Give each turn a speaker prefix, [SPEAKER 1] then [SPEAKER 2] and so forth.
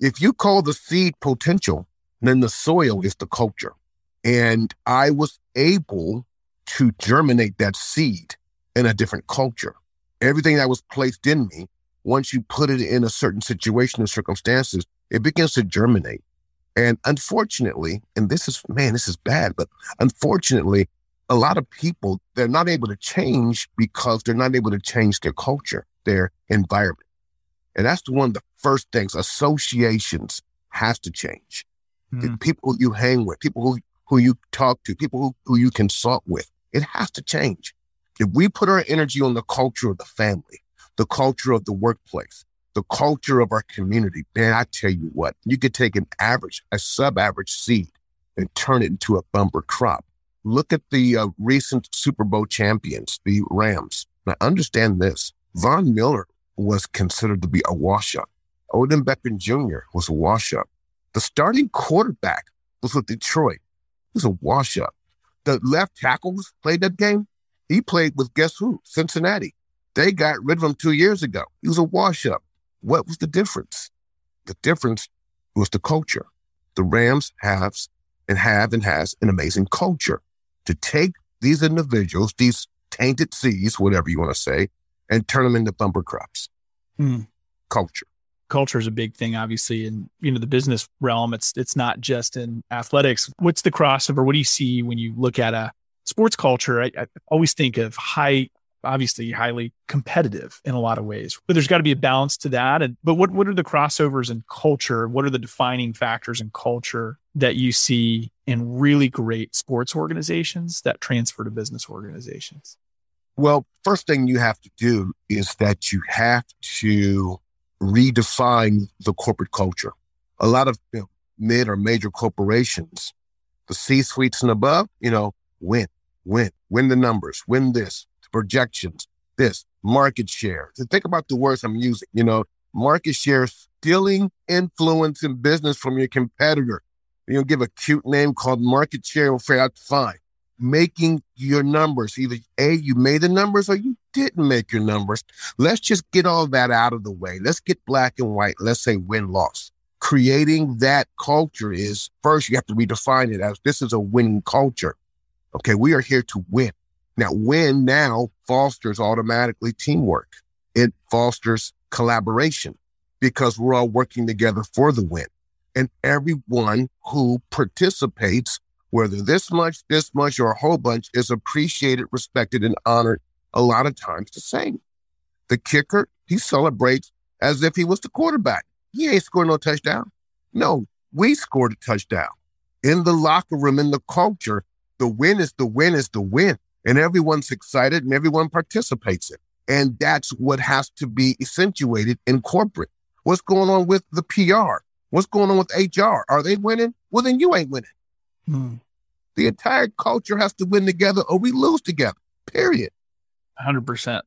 [SPEAKER 1] If you call the seed potential, then the soil is the culture. And I was able to germinate that seed in a different culture. Everything that was placed in me, once you put it in a certain situation and circumstances, it begins to germinate. And unfortunately, and this is, man, this is bad, but unfortunately, a lot of people, they're not able to change because they're not able to change their culture, their environment. And that's one of the first things. Associations has to change. Mm-hmm. People you hang with, people who, who you talk to, people who, who you consult with, it has to change. If we put our energy on the culture of the family, the culture of the workplace, the culture of our community, man, I tell you what, you could take an average, a sub average seed and turn it into a bumper crop. Look at the uh, recent Super Bowl champions, the Rams. Now, understand this Von Miller was considered to be a washup. Odell Beckham Jr. was a washup. The starting quarterback was with Detroit. He was a washup. The left tackles played that game. He played with guess who? Cincinnati. They got rid of him two years ago. He was a washup. What was the difference? The difference was the culture. The Rams have and have and has an amazing culture to take these individuals, these tainted seeds, whatever you want to say, and turn them into bumper crops. Mm. Culture.
[SPEAKER 2] Culture is a big thing, obviously, in you know the business realm. It's it's not just in athletics. What's the crossover? What do you see when you look at a sports culture? I, I always think of high obviously highly competitive in a lot of ways. But there's got to be a balance to that. And but what what are the crossovers in culture? What are the defining factors in culture that you see in really great sports organizations that transfer to business organizations?
[SPEAKER 1] Well, first thing you have to do is that you have to redefine the corporate culture. A lot of you know, mid or major corporations, the C suites and above, you know, win, win, win the numbers, win this, projections, this market share. To think about the words I'm using, you know, market share, stealing influence in business from your competitor. You know, give a cute name called market share figure out fine. Making your numbers, either A, you made the numbers or you didn't make your numbers. Let's just get all that out of the way. Let's get black and white. Let's say win loss. Creating that culture is first, you have to redefine it as this is a winning culture. Okay. We are here to win. Now, win now fosters automatically teamwork. It fosters collaboration because we're all working together for the win. And everyone who participates, whether this much, this much, or a whole bunch, is appreciated, respected, and honored a lot of times the same. The kicker, he celebrates as if he was the quarterback. He ain't scored no touchdown. No, we scored a touchdown. In the locker room, in the culture, the win is the win is the win and everyone's excited and everyone participates in. And that's what has to be accentuated in corporate. What's going on with the PR? What's going on with HR? Are they winning? Well, then you ain't winning. Hmm. The entire culture has to win together or we lose together, period.
[SPEAKER 2] 100%.